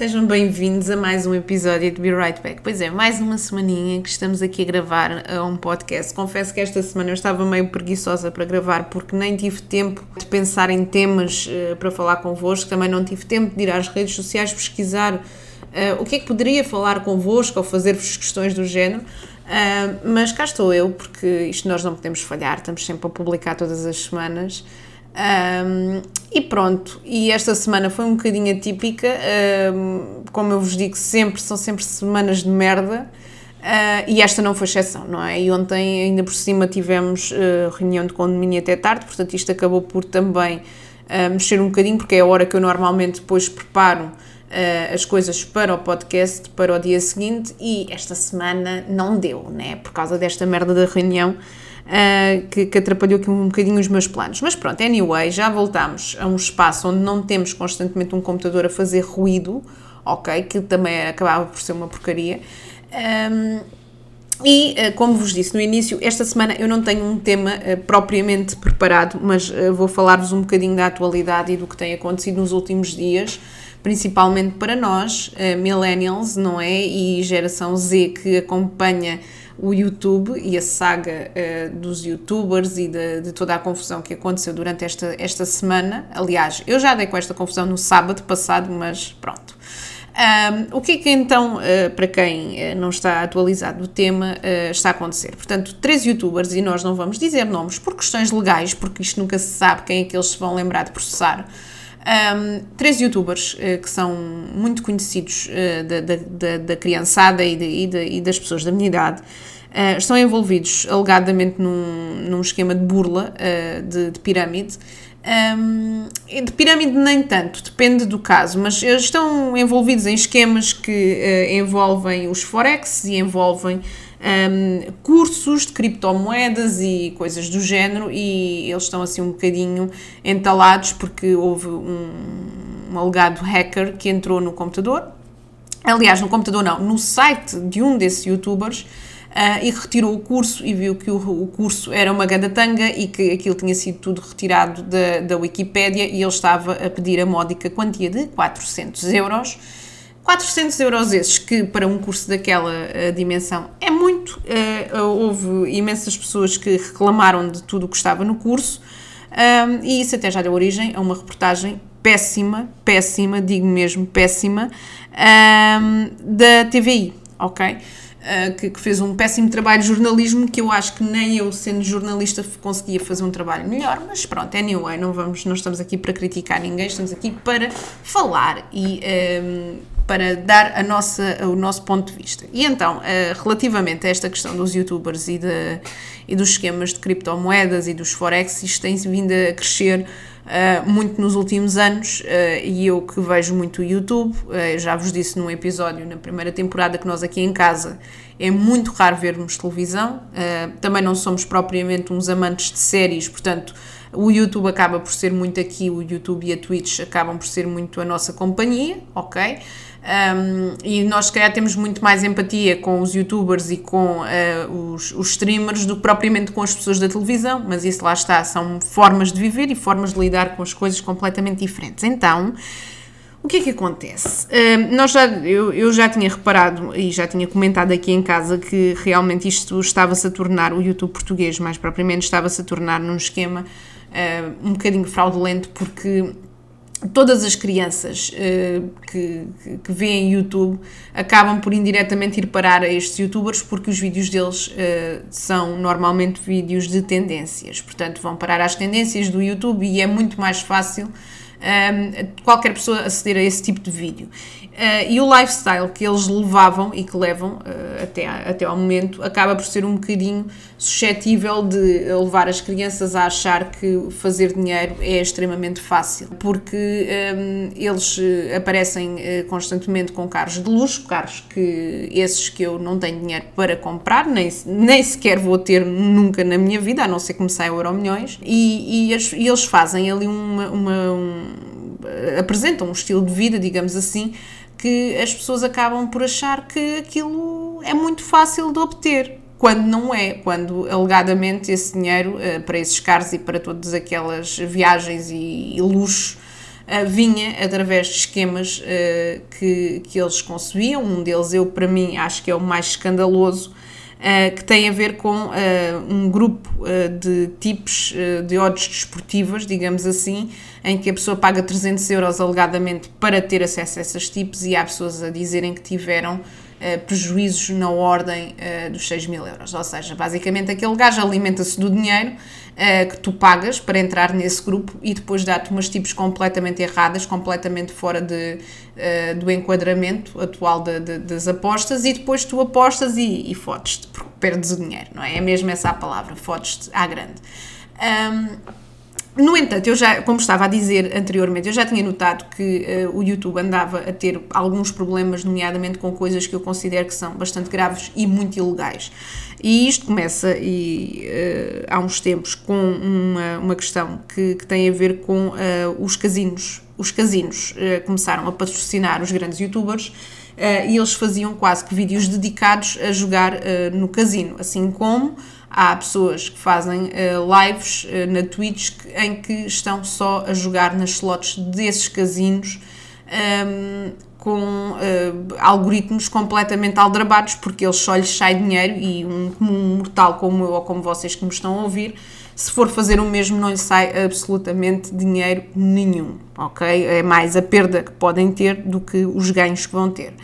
Sejam bem-vindos a mais um episódio de Be Right Back. Pois é, mais uma semaninha que estamos aqui a gravar uh, um podcast. Confesso que esta semana eu estava meio preguiçosa para gravar porque nem tive tempo de pensar em temas uh, para falar convosco, também não tive tempo de ir às redes sociais pesquisar uh, o que é que poderia falar convosco ou fazer-vos questões do género. Uh, mas cá estou eu, porque isto nós não podemos falhar, estamos sempre a publicar todas as semanas. Um, e pronto, e esta semana foi um bocadinho atípica, um, como eu vos digo sempre, são sempre semanas de merda, uh, e esta não foi exceção, não é? E ontem ainda por cima tivemos uh, reunião de condomínio até tarde, portanto isto acabou por também uh, mexer um bocadinho, porque é a hora que eu normalmente depois preparo as coisas para o podcast, para o dia seguinte, e esta semana não deu, né? Por causa desta merda da reunião uh, que, que, atrapalhou aqui um bocadinho os meus planos. Mas pronto, anyway, já voltamos a um espaço onde não temos constantemente um computador a fazer ruído, ok? Que também acabava por ser uma porcaria. Um, e, ah, como vos disse no início, esta semana eu não tenho um tema uh, propriamente preparado, mas vou falar-vos um bocadinho da atualidade e do que tem acontecido nos últimos dias, principalmente para nós, millennials, não é? E geração Z que acompanha o YouTube e a saga uh, dos youtubers e de, de, toda a confusão que aconteceu durante esta, esta semana. Aliás, eu já dei com esta confusão no sábado passado, mas pronto. Um, o que é que então, uh, para quem uh, não está atualizado do tema, está a acontecer? Portanto, três youtubers, e nós não vamos dizer nomes por questões legais, porque isto nunca se sabe quem é que eles se vão lembrar de processar. Um, três youtubers uh, que são muito conhecidos uh, da, da, da, criançada e, de, e, de, e, das pessoas da minha idade uh, estão envolvidos alegadamente num, num esquema de burla de, de, pirâmide. Um, de pirâmide nem tanto, depende do caso, mas estão envolvidos em esquemas que envolvem os forex e envolvem um, cursos de criptomoedas e coisas do género, e eles estão assim um bocadinho entalados porque houve um, um alegado hacker que entrou no computador. Aliás, no computador não, no site de um desses youtubers. Uh, e retirou o curso e viu que o, o, curso era uma tanga e que aquilo tinha sido tudo retirado da, da Wikipédia e ele estava a pedir a módica quantia de 400 euros 400 euros esses, que para um curso daquela uh, dimensão é muito. Uh, houve imensas pessoas que reclamaram de tudo o que estava no curso um, e isso até já deu origem a uma reportagem péssima, péssima, digo mesmo péssima, um, da TVI, ok? Uh, que, que, fez um péssimo trabalho de jornalismo que eu acho que nem eu, sendo jornalista, conseguia fazer um trabalho melhor, mas pronto, anyway, não, vamos, não estamos aqui para criticar ninguém, estamos aqui para falar e um, para dar a nossa, o nosso ponto de vista. E então, uh, relativamente a esta questão dos youtubers e, de, e dos esquemas de criptomoedas e dos forex, isto tem vindo a crescer uh, muito nos últimos anos uh, e eu que vejo muito o YouTube, já vos disse num episódio na primeira temporada que nós aqui em casa é muito raro vermos televisão, também não somos propriamente uns amantes de séries, portanto o YouTube acaba por ser muito aqui, o YouTube e a Twitch acabam por ser muito a nossa companhia, ok? Um, e nós, se calhar, temos muito mais empatia com os youtubers e com uh, os, os, streamers do que propriamente com as pessoas da televisão, mas isso lá está, são formas de viver e formas de lidar com as coisas completamente diferentes. Então, o que é que acontece? Uh, nós já, eu, eu, já tinha reparado e já tinha comentado aqui em casa que realmente isto estava-se a tornar, o YouTube português mais propriamente, estava-se a tornar num esquema uh, um bocadinho fraudulento, porque todas as crianças uh, que, que veem YouTube acabam por indiretamente ir parar a estes youtubers porque os vídeos deles uh, são normalmente vídeos de tendências, portanto vão parar às tendências do YouTube e é muito mais fácil um, qualquer pessoa aceder a esse tipo de vídeo. Uh, e o lifestyle que eles levavam e que levam uh, até, até ao momento acaba por ser um bocadinho suscetível de levar as crianças a achar que fazer dinheiro é extremamente fácil, porque um, eles eh, aparecem uh, constantemente com carros de luxo, carros que esses que eu não tenho dinheiro para comprar, nem, nem sequer vou ter nunca na minha vida, a não ser que me saia euro milhões, e, e, as, e eles fazem ali uma, uma um, apresentam um estilo de vida, digamos assim, que as pessoas acabam por achar que aquilo é muito fácil de obter, quando não é, quando alegadamente esse dinheiro uh, para esses carros e para todas aquelas viagens e, luxo uh, vinha através de esquemas uh, que, que eles concebiam. Um deles, eu para mim, acho que é o mais escandaloso, que tem a ver com um grupo de tipos de odds desportivas, digamos assim, em que a pessoa paga 300 euros alegadamente para ter acesso a esses tipos e há pessoas a dizerem que tiveram Uh, prejuízos na ordem uh, dos 6 mil euros. Ou seja, basicamente aquele gajo alimenta-se do dinheiro uh, que tu pagas para entrar nesse grupo e depois dá-te umas tipos completamente erradas, completamente fora de, do enquadramento atual de, de, das apostas e depois tu apostas e, e fodes-te, porque perdes o dinheiro, não é? É mesmo essa a palavra, fodes-te à grande. Um, no entanto, eu já, como estava a dizer anteriormente, eu já tinha notado que uh, o YouTube andava a ter alguns problemas, nomeadamente com coisas que eu considero que são bastante graves e muito ilegais. E isto começa e, uh, há uns tempos com uma, uma questão que, que tem a ver com uh, os casinos. Os casinos começaram a patrocinar os grandes youtubers e eles faziam quase que vídeos dedicados a jogar no casino, assim como Há pessoas que fazem uh, lives uh, na Twitch em que estão só a jogar nas slots desses casinos um, ehm, com uh, algoritmos completamente aldrabados, porque eles só lhes sai dinheiro e um mortal como eu ou como vocês que me estão a ouvir, se for fazer o mesmo não lhe sai absolutamente dinheiro nenhum, ok? É mais a perda que podem ter do que os ganhos que vão ter.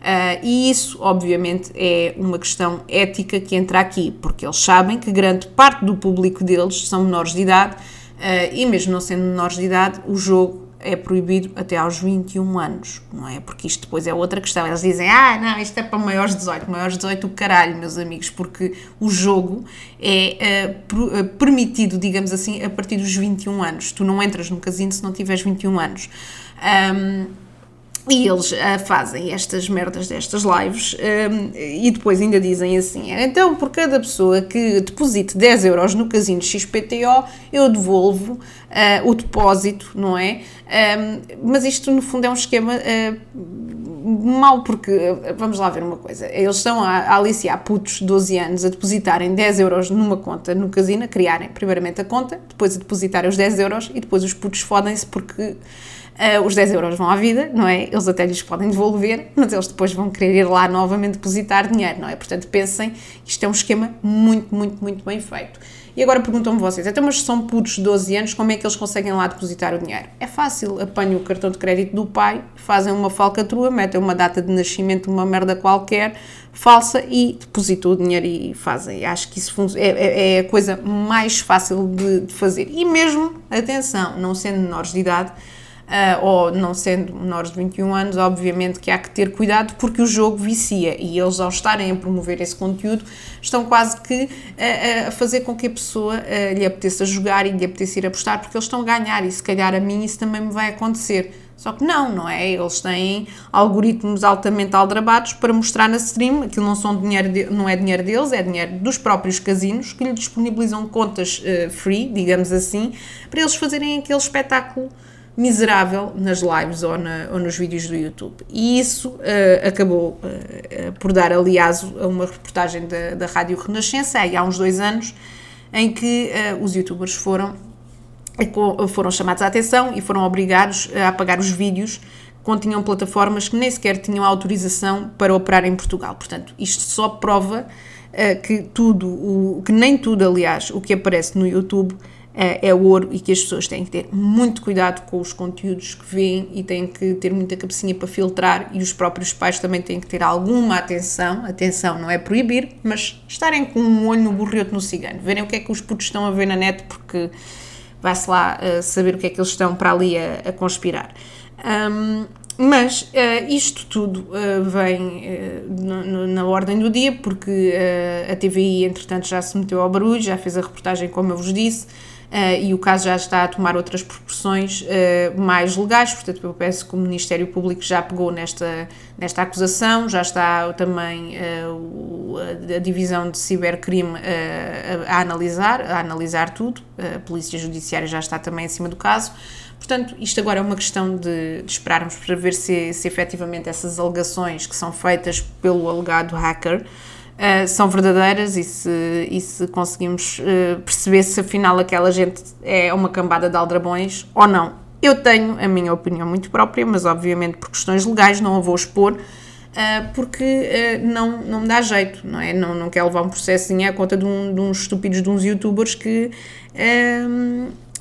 Uh, e isso, obviamente, é uma questão ética que entra aqui, porque eles sabem que grande parte do público deles são menores de idade uh, e, mesmo não sendo menores de idade, o jogo é proibido até aos 21 anos, não é? Porque isto depois é outra questão. Eles dizem, ah, não, isto é para maiores de 18. Maiores de 18, o caralho, meus amigos, porque o jogo é uh, permitido, digamos assim, a partir dos 21 anos. Tu não entras no casino se não tiveres 21 anos. Um, e eles uh, fazem estas merdas destas lives um, e depois ainda dizem assim: então, por cada pessoa que deposite 10 euros no casino XPTO, eu devolvo uh, o depósito, não é? Um, mas isto, no fundo, é um esquema uh, mau, porque vamos lá ver uma coisa: eles estão a, a aliciar putos de 12 anos a depositarem 10 euros numa conta no casino, a criarem primeiramente a conta, depois a depositarem os 10 euros e depois os putos fodem-se porque Uh, os 10 euros vão à vida, não é? Eles até lhes podem devolver, mas eles depois vão querer ir lá novamente depositar dinheiro, não é? Portanto, pensem, isto é um esquema muito, muito, muito bem feito. E agora perguntam-me vocês, então, mas são putos de 12 anos, como é que eles conseguem lá depositar o dinheiro? É fácil, apanham o cartão de crédito do pai, fazem uma falcatrua, metem uma data de nascimento, uma merda qualquer, falsa e depositam o dinheiro e fazem. Acho que isso é, é, é a coisa mais fácil de, de fazer. E mesmo, atenção, não sendo menores de idade, uh, ou não sendo menores de 21 anos, obviamente que há que ter cuidado porque o jogo vicia e eles, ao estarem a promover esse conteúdo, estão quase que uh, a fazer com que a pessoa uh, lhe apeteça jogar e lhe apeteça ir apostar porque eles estão a ganhar e se calhar a mim isso também me vai acontecer. Só que não, não é? Eles têm algoritmos altamente aldrabados para mostrar na stream, aquilo não, são dinheiro de, não é dinheiro deles, é dinheiro dos próprios casinos que lhe disponibilizam contas uh, free, digamos assim, para eles fazerem aquele espetáculo miserável nas lives ou, na, ou nos vídeos do YouTube. E isso uh, acabou uh, por dar, aliás, a uma reportagem da, da Rádio Renascença, aí há uns dois anos, em que uh, os youtubers foram, foram chamados à atenção e foram obrigados a apagar os vídeos continham plataformas que nem sequer tinham autorização para operar em Portugal. Portanto, isto só prova que tudo, o, que nem tudo, aliás, o que aparece no YouTube é, é ouro e que as pessoas têm que ter muito cuidado com os conteúdos que veem e têm que ter muita cabecinha para filtrar e os próprios pais também têm que ter alguma atenção, atenção não é proibir, mas estarem com um olho no burro outro no cigano, verem o que é que os putos estão a ver na net porque vai-se lá uh, saber o que é que eles estão para ali a, a conspirar. Um, mas uh, isto tudo uh, vem uh, na ordem do dia, porque a TVI, entretanto, já se meteu ao barulho, já fez a reportagem, como eu vos disse, uh, e o caso já está a tomar outras proporções uh, mais legais, portanto eu penso que o Ministério Público já pegou nesta, nesta acusação, já está também uh, a, Divisão de Cibercrime a, a, analisar, a analisar tudo, a Polícia Judiciária já está também em cima do caso, Portanto, isto agora é uma questão de, de esperarmos para ver se, se efetivamente essas alegações que são feitas pelo alegado hacker uh, são verdadeiras e se, e se conseguimos uh, perceber se afinal aquela gente é uma cambada de aldrabões ou não. Eu tenho a minha opinião muito própria, mas obviamente por questões legais não a vou expor, uh, porque uh, não, não me dá jeito, não é? Não, não quero levar um processinho à conta de, um, de uns estúpidos de uns youtubers que.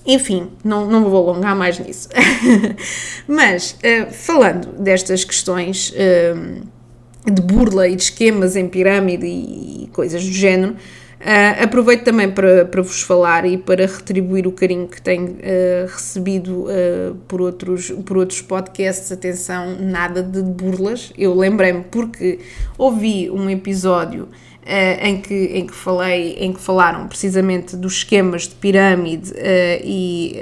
Enfim, não, não vou alongar mais nisso. mas, uh, falando destas questões de burla e de esquemas em pirâmide e, coisas do género, Uh, aproveito também para, para vos falar e para retribuir o carinho que tenho uh, recebido uh, por, outros, por outros podcasts. Atenção, nada de burlas. Eu lembrei-me porque ouvi um episódio em, que, em, que falei, em que falaram precisamente dos esquemas de pirâmide e,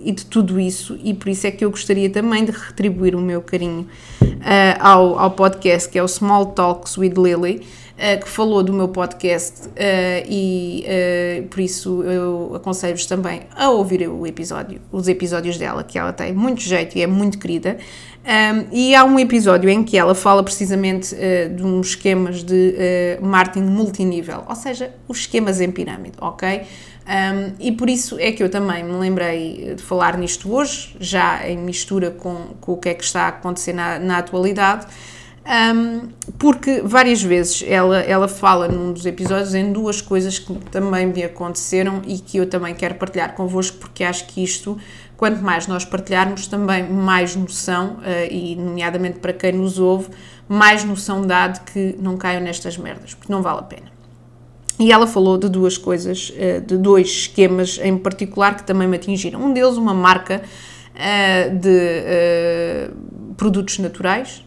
e de tudo isso, e por isso é que eu gostaria também de retribuir o meu carinho ao, ao podcast que é o Small Talks with Lily. Que falou do meu podcast uh, e uh, por isso eu aconselho-vos também a ouvir o episódio, os episódios dela, que ela tem muito jeito e é muito querida. Um, e há um episódio em que ela fala precisamente de uns esquemas de marketing multinível, ou seja, os esquemas em pirâmide, ok? Um, e por isso é que eu também me lembrei de falar nisto hoje, já em mistura com, com o que é que está a acontecer na, na atualidade. Um, porque várias vezes ela, ela fala num dos episódios em duas coisas que também me aconteceram e que eu também quero partilhar convosco, porque acho que isto, quanto mais nós partilharmos, também mais noção, uh, e nomeadamente para quem nos ouve, mais noção dá de que não caiam nestas merdas, porque não vale a pena. E ela falou de duas coisas, uh, de dois esquemas em particular que também me atingiram. Um deles, uma marca uh, de produtos naturais,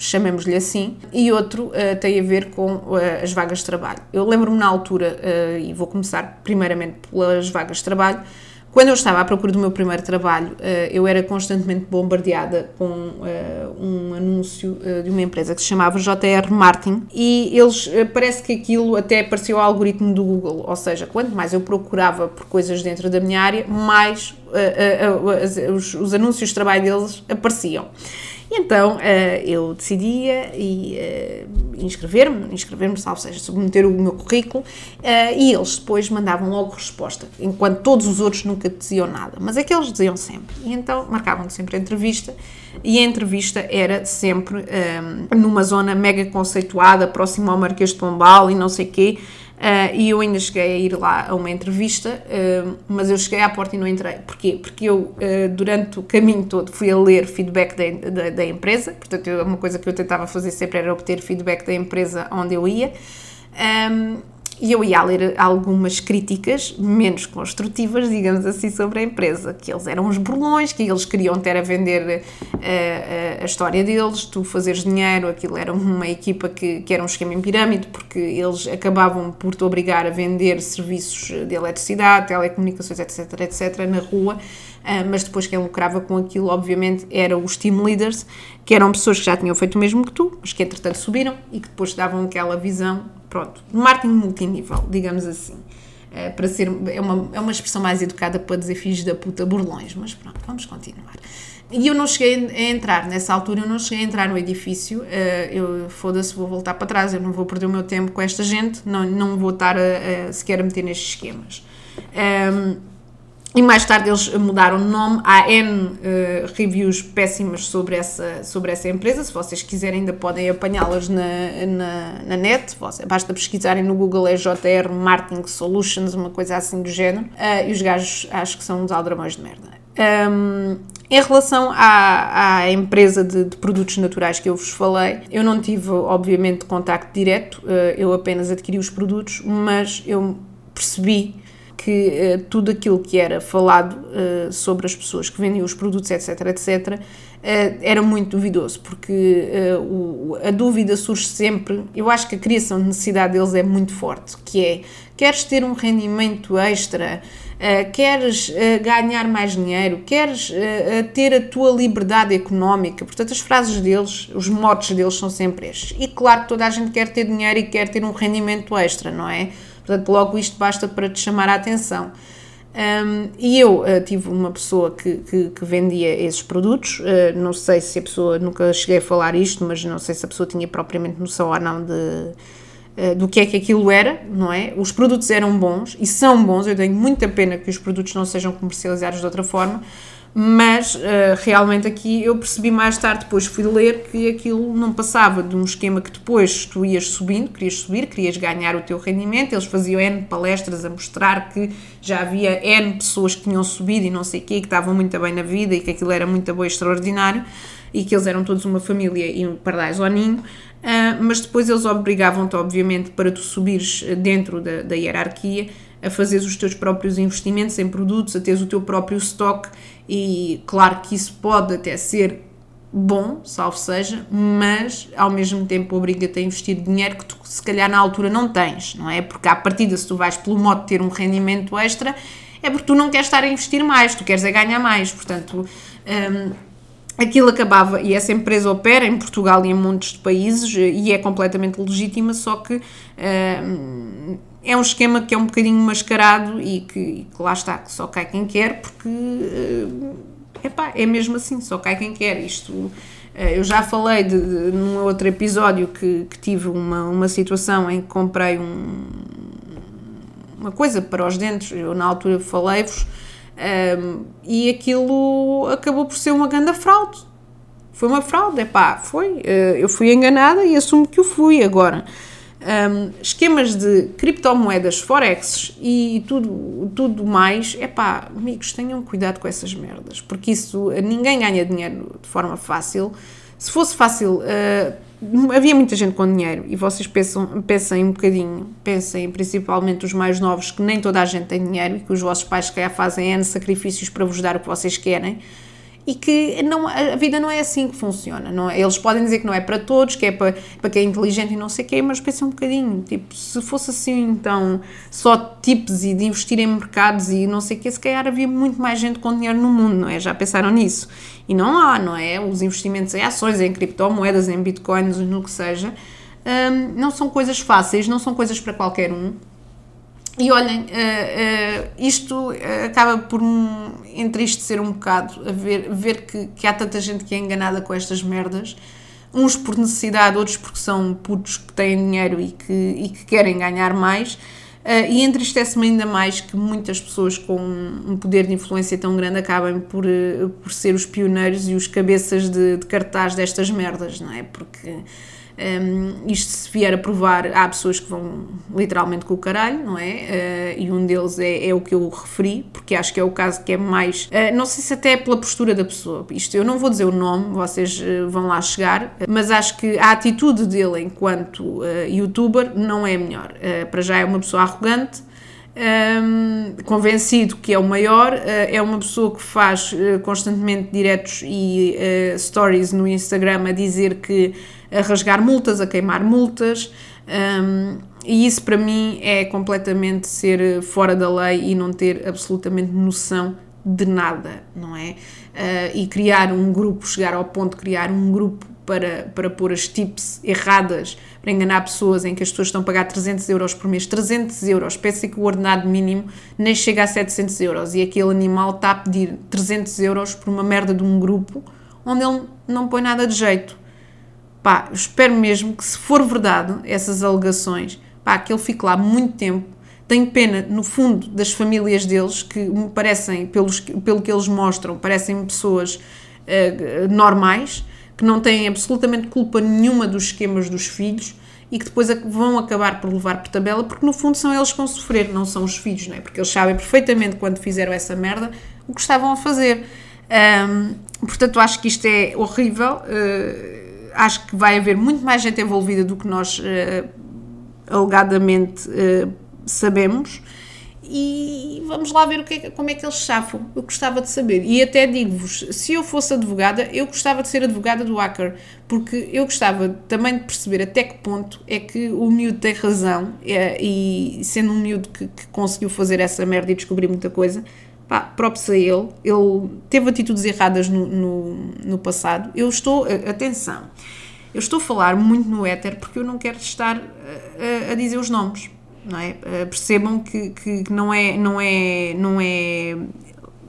chamemos-lhe assim, e outro uh, tem a ver com uh, as vagas de trabalho. Eu lembro-me na altura, uh, e vou começar primeiramente pelas vagas de trabalho, quando eu estava à procura do meu primeiro trabalho, eu era constantemente bombardeada com um anúncio de uma empresa que se chamava JR Martin e eles, parece que aquilo até apareceu ao algoritmo do Google, ou seja, quanto mais eu procurava por coisas dentro da minha área, mais os anúncios de trabalho deles apareciam. E então uh, eu decidia e uh, inscrever-me, inscrever-me, salvo seja, submeter o meu currículo, uh, e eles depois mandavam logo resposta, enquanto todos os outros nunca diziam nada, mas aqueles diziam sempre. E então marcavam sempre a entrevista, e a entrevista era sempre numa zona mega conceituada, próximo ao Marquês de Pombal e não sei o quê, Uh, e eu ainda cheguei a ir lá a uma entrevista, uh, mas eu cheguei à porta e não entrei. Porquê? Porque eu, uh, durante o caminho todo, fui a ler feedback da, da, da empresa, portanto, uma coisa que eu tentava fazer sempre era obter feedback da empresa onde eu ia. Um, e eu ia ler algumas críticas menos construtivas, digamos assim, sobre a empresa, que eles eram uns burlões, que eles queriam ter a vender uh, uh, a história deles, tu fazeres dinheiro, aquilo era uma equipa que, que era um esquema em pirâmide, porque eles acabavam por te obrigar a vender serviços de eletricidade, telecomunicações, etc, etc, na rua, uh, mas depois quem lucrava com aquilo, obviamente, eram os team leaders, que eram pessoas que já tinham feito o mesmo que tu, mas que entretanto subiram e que depois davam aquela visão Pronto, marketing multinível, digamos assim. É, para ser, é, uma, é uma expressão mais educada para dizer filhos da puta burlões, mas pronto, vamos continuar. E eu não cheguei a entrar, nessa altura eu não cheguei a entrar no edifício, uh, eu foda-se, vou voltar para trás, eu não vou perder o meu tempo com esta gente, não, não vou estar a, a sequer a meter nestes esquemas. Um, ehm, e mais tarde eles mudaram de nome. Há N uh, reviews péssimas sobre essa, sobre essa empresa. Se vocês quiserem, ainda podem apanhá-las na, na, na, net. Basta pesquisarem no Google é JR Marketing Solutions, uma coisa assim do género. Uh, e os gajos acho que são uns aldramões de merda. Um, em relação à, à empresa de, de, produtos naturais que eu vos falei, eu não tive, obviamente, contacto direto, uh, eu apenas adquiri os produtos, mas eu percebi que uh, tudo aquilo que era falado uh, sobre as pessoas que vendiam os produtos, etc., etc., uh, era muito duvidoso, porque o, a dúvida surge sempre. Eu acho que a criação de necessidade deles é muito forte, que é queres ter um rendimento extra, queres ganhar mais dinheiro, queres ter a tua liberdade económica. Portanto, as frases deles, os motes deles são sempre estes. E claro que toda a gente quer ter dinheiro e quer ter um rendimento extra, não é? Portanto, logo isto basta para te chamar a atenção. Um, e eu uh, tive uma pessoa que, que, que vendia esses produtos, uh, não sei se a pessoa, nunca cheguei a falar isto, mas não sei se a pessoa tinha propriamente noção ou não de, uh, do que é que aquilo era, não é? Os produtos eram bons e são bons, eu tenho muita pena que os produtos não sejam comercializados de outra forma, mas uh, realmente aqui eu percebi mais tarde, depois fui ler que aquilo não passava de um esquema que depois tu ias subindo, querias subir, querias ganhar o teu rendimento, eles faziam N palestras a mostrar que já havia N pessoas que tinham subido e não sei o quê, que estavam muito bem na vida e que aquilo era muito bom e extraordinário e que eles eram todos uma família e um pardais ao ninho, uh, mas depois eles obrigavam-te, obviamente, para tu subires dentro da, da hierarquia, a fazeres os teus próprios investimentos em produtos, a teres o teu próprio stock e claro que isso pode até ser bom, salvo seja, mas ao mesmo tempo obriga-te a investir dinheiro que tu se calhar na altura não tens, não é? Porque à partida se tu vais pelo modo de ter um rendimento extra é porque tu não queres estar a investir mais, tu queres é ganhar mais, portanto... Um, aquilo acabava, e essa empresa opera em Portugal e em montes de países e é completamente legítima, só que uh, é um esquema que é um bocadinho mascarado e que, e que lá está, que só cai quem quer, porque uh, epá, é mesmo assim, só cai quem quer. Isto uh, eu já falei de, de, num outro episódio que, que tive uma, uma situação em que comprei um, uma coisa para os dentes, eu na altura falei-vos um, e aquilo acabou por ser uma grande fraude. Foi uma fraude, é pá, foi. Uh, eu fui enganada e assumo que o fui agora. Um, esquemas de criptomoedas, forex e tudo, tudo mais, é pá, amigos, tenham cuidado com essas merdas, porque isso, ninguém ganha dinheiro de forma fácil. Se fosse fácil, uh, havia muita gente com dinheiro e vocês pensam, pensem um bocadinho, pensem principalmente os mais novos que nem toda a gente tem dinheiro e que os vossos pais que fazem N sacrifícios para vos dar o que vocês querem e que não, a vida não é assim que funciona. Não é? Eles podem dizer que não é para todos, que é para, para quem é inteligente e não sei o quê, mas pensem um bocadinho, tipo, se fosse assim então só tips e de investir em mercados e não sei o quê, se calhar havia muito mais gente com dinheiro no mundo, não é? Já pensaram nisso? E não há, não é? Os investimentos em ações, em criptomoedas, em bitcoins, no que seja, um, não são coisas fáceis, não são coisas para qualquer um. E olhem, uh, uh, isto acaba por me entristecer um bocado a ver, ver que, que há tanta gente que é enganada com estas merdas, uns por necessidade, outros porque são putos que têm dinheiro e que, e que querem ganhar mais. Uh, e entristece-me ainda mais que muitas pessoas com um poder de influência tão grande acabem por, por ser os pioneiros e os cabeças de, de cartaz destas merdas, não é? Porque um, isto se vier a provar, há pessoas que vão literalmente com o caralho, não é? Uh, e um deles é, é, o que eu referi, porque acho que é o caso que é mais. Uh, não sei se até é pela postura da pessoa. Isto eu não vou dizer o nome, vocês uh, vão lá chegar, mas acho que a atitude dele enquanto youtuber não é melhor. para já é uma pessoa arrogante. Um, convencido que é o maior, uh, é uma pessoa que faz uh, constantemente diretos e uh, stories no Instagram a dizer que a rasgar multas, a queimar multas. Um, e isso para mim é completamente ser fora da lei e não ter absolutamente noção de nada, não é? E criar um grupo, chegar ao ponto de criar um grupo para, para pôr as tips erradas, para enganar pessoas em que as pessoas estão a pagar 300 euros por mês, 300 euros, pensa que o ordenado mínimo nem chega a 700 euros e aquele animal está a pedir 300 euros por uma merda de um grupo onde ele não põe nada de jeito. Pá, espero mesmo que se for verdade essas alegações, pá, que ele fique lá muito tempo. Tenho pena, no fundo, das famílias deles, que me parecem, pelos, pelo que eles mostram, parecem pessoas uh, normais, que não têm absolutamente culpa nenhuma dos esquemas dos filhos e que depois vão acabar por levar por tabela, porque no fundo são eles que vão sofrer, não são os filhos, não é? Porque eles sabem perfeitamente quando fizeram essa merda o que estavam a fazer. Um, portanto, acho que isto é horrível. Uh, acho que vai haver muito mais gente envolvida do que nós uh, alegadamente uh, sabemos e vamos lá ver o que é, como é que eles chafam. Eu gostava de saber. E até digo-vos: se eu fosse advogada, eu gostava de ser advogada do hacker, porque eu gostava também de perceber até que ponto é que o miúdo tem razão, é, e sendo um miúdo que, que, conseguiu fazer essa merda e descobrir muita coisa, pá, próprio a ele, ele teve atitudes erradas no, no, no passado. Eu estou, atenção, eu estou a falar muito no éter porque eu não quero estar a, a, a dizer os nomes, não é? Eh, percebam que, que não é, não é, não é,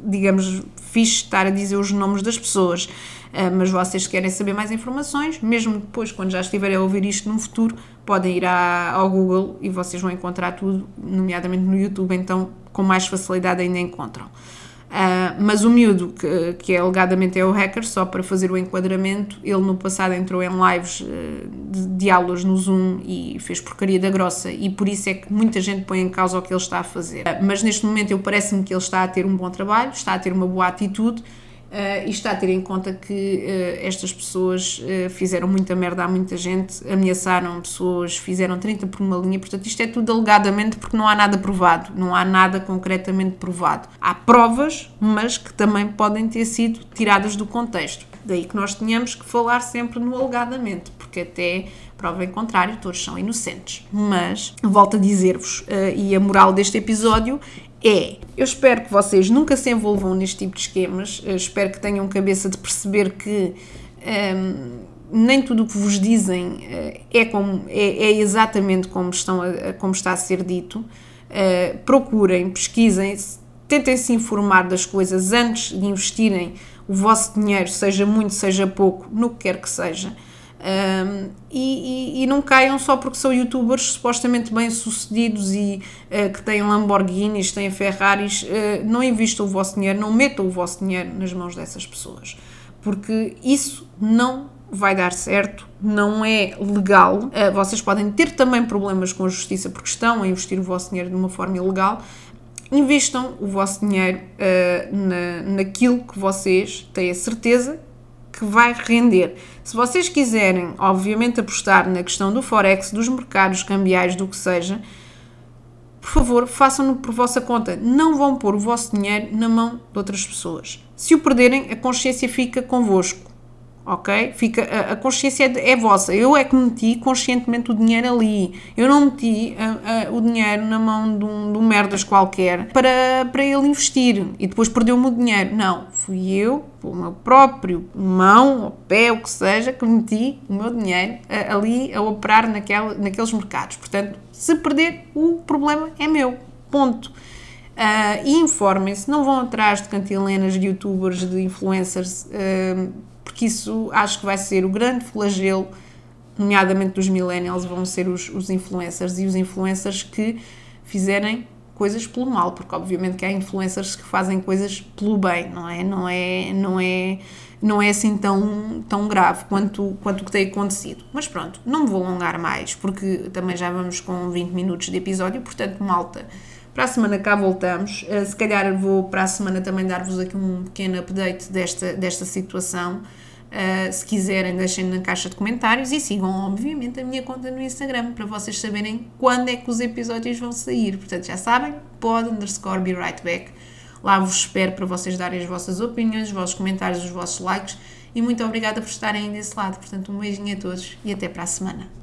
digamos, fixe estar a dizer os nomes das pessoas. Uh, mas vocês querem saber mais informações, mesmo depois, quando já estiverem a ouvir isto no futuro, podem ir à, ao Google e vocês vão encontrar tudo, nomeadamente no YouTube, então com mais facilidade ainda encontram. Uh, mas o miúdo, que, que é alegadamente é o hacker, só para fazer o enquadramento, ele no passado entrou em lives uh, de, de, aulas no Zoom e fez porcaria da grossa, e por isso é que muita gente põe em causa o que ele está a fazer. Uh, mas neste momento eu parece-me que ele está a ter um bom trabalho, está a ter uma boa atitude, Uh, e está a ter em conta que uh, estas pessoas uh, fizeram muita merda a muita gente, ameaçaram pessoas, fizeram 30 por uma linha, portanto isto é tudo alegadamente porque não há nada provado, não há nada concretamente provado. Há provas, mas que também podem ter sido tiradas do contexto. Daí que nós tenhamos que falar sempre no alegadamente, porque até prova em contrário, todos são inocentes. Mas, volto a dizer-vos, e a moral deste episódio é: eu espero que vocês nunca se envolvam neste tipo de esquemas, eu espero que tenham cabeça de perceber que. Um, nem tudo o que vos dizem uh, é, como, é, é, exatamente como, estão a, como está a ser dito. Uh, procurem, pesquisem, tentem se informar das coisas antes de investirem o vosso dinheiro, seja muito, seja pouco, no que quer que seja. Um, e, e, e, não caiam só porque são youtubers supostamente bem-sucedidos e uh, que têm Lamborghinis, têm Ferraris. Uh, não invistam o vosso dinheiro, não metam o vosso dinheiro nas mãos dessas pessoas, porque isso não vai dar certo, não é legal. Uh, vocês podem ter também problemas com a justiça porque estão a investir o vosso dinheiro de uma forma ilegal. Investam o vosso dinheiro na, naquilo que vocês têm a certeza que vai render. Se vocês quiserem, obviamente, apostar na questão do Forex, dos mercados cambiais, do que seja, por favor, façam-no por vossa conta. Não vão pôr o vosso dinheiro na mão de outras pessoas. Se o perderem, a consciência fica convosco ok? Fica, a, a consciência é, é, vossa. Eu é que meti conscientemente o dinheiro ali. Eu não meti a, a, o dinheiro na mão de um, de um merdas qualquer para, para ele investir e depois perdeu-me o dinheiro. Não, fui eu, o meu próprio mão, ou pé, o que seja, que meti o meu dinheiro ali a operar naquela, naqueles mercados. Portanto, se perder, o problema é meu. Ponto. Uh, e informem-se, não vão atrás de cantilenas, de youtubers, de influencers. Uh, porque isso acho que vai ser o grande flagelo, nomeadamente dos millennials, vão ser os, os influencers e os influencers que fizerem coisas pelo mal, porque obviamente que há influencers que fazem coisas pelo bem, não é? Não é, não é, não é assim tão, tão grave quanto, quanto o que tem acontecido. Mas pronto, não me vou alongar mais, porque também já vamos com 20 minutos de episódio, portanto, malta, para a semana cá voltamos. Uh, se calhar vou para a semana também dar-vos aqui um pequeno update desta, desta situação. Uh, se quiserem, deixem na caixa de comentários e sigam, obviamente, a minha conta no Instagram para vocês saberem quando é que os episódios vão sair. Portanto, já sabem, pode underscore be right back. Lá vos espero para vocês darem as vossas opiniões, os vossos comentários, os vossos likes. E muito obrigada por estarem desse lado. Portanto, um beijinho a todos e até para a semana.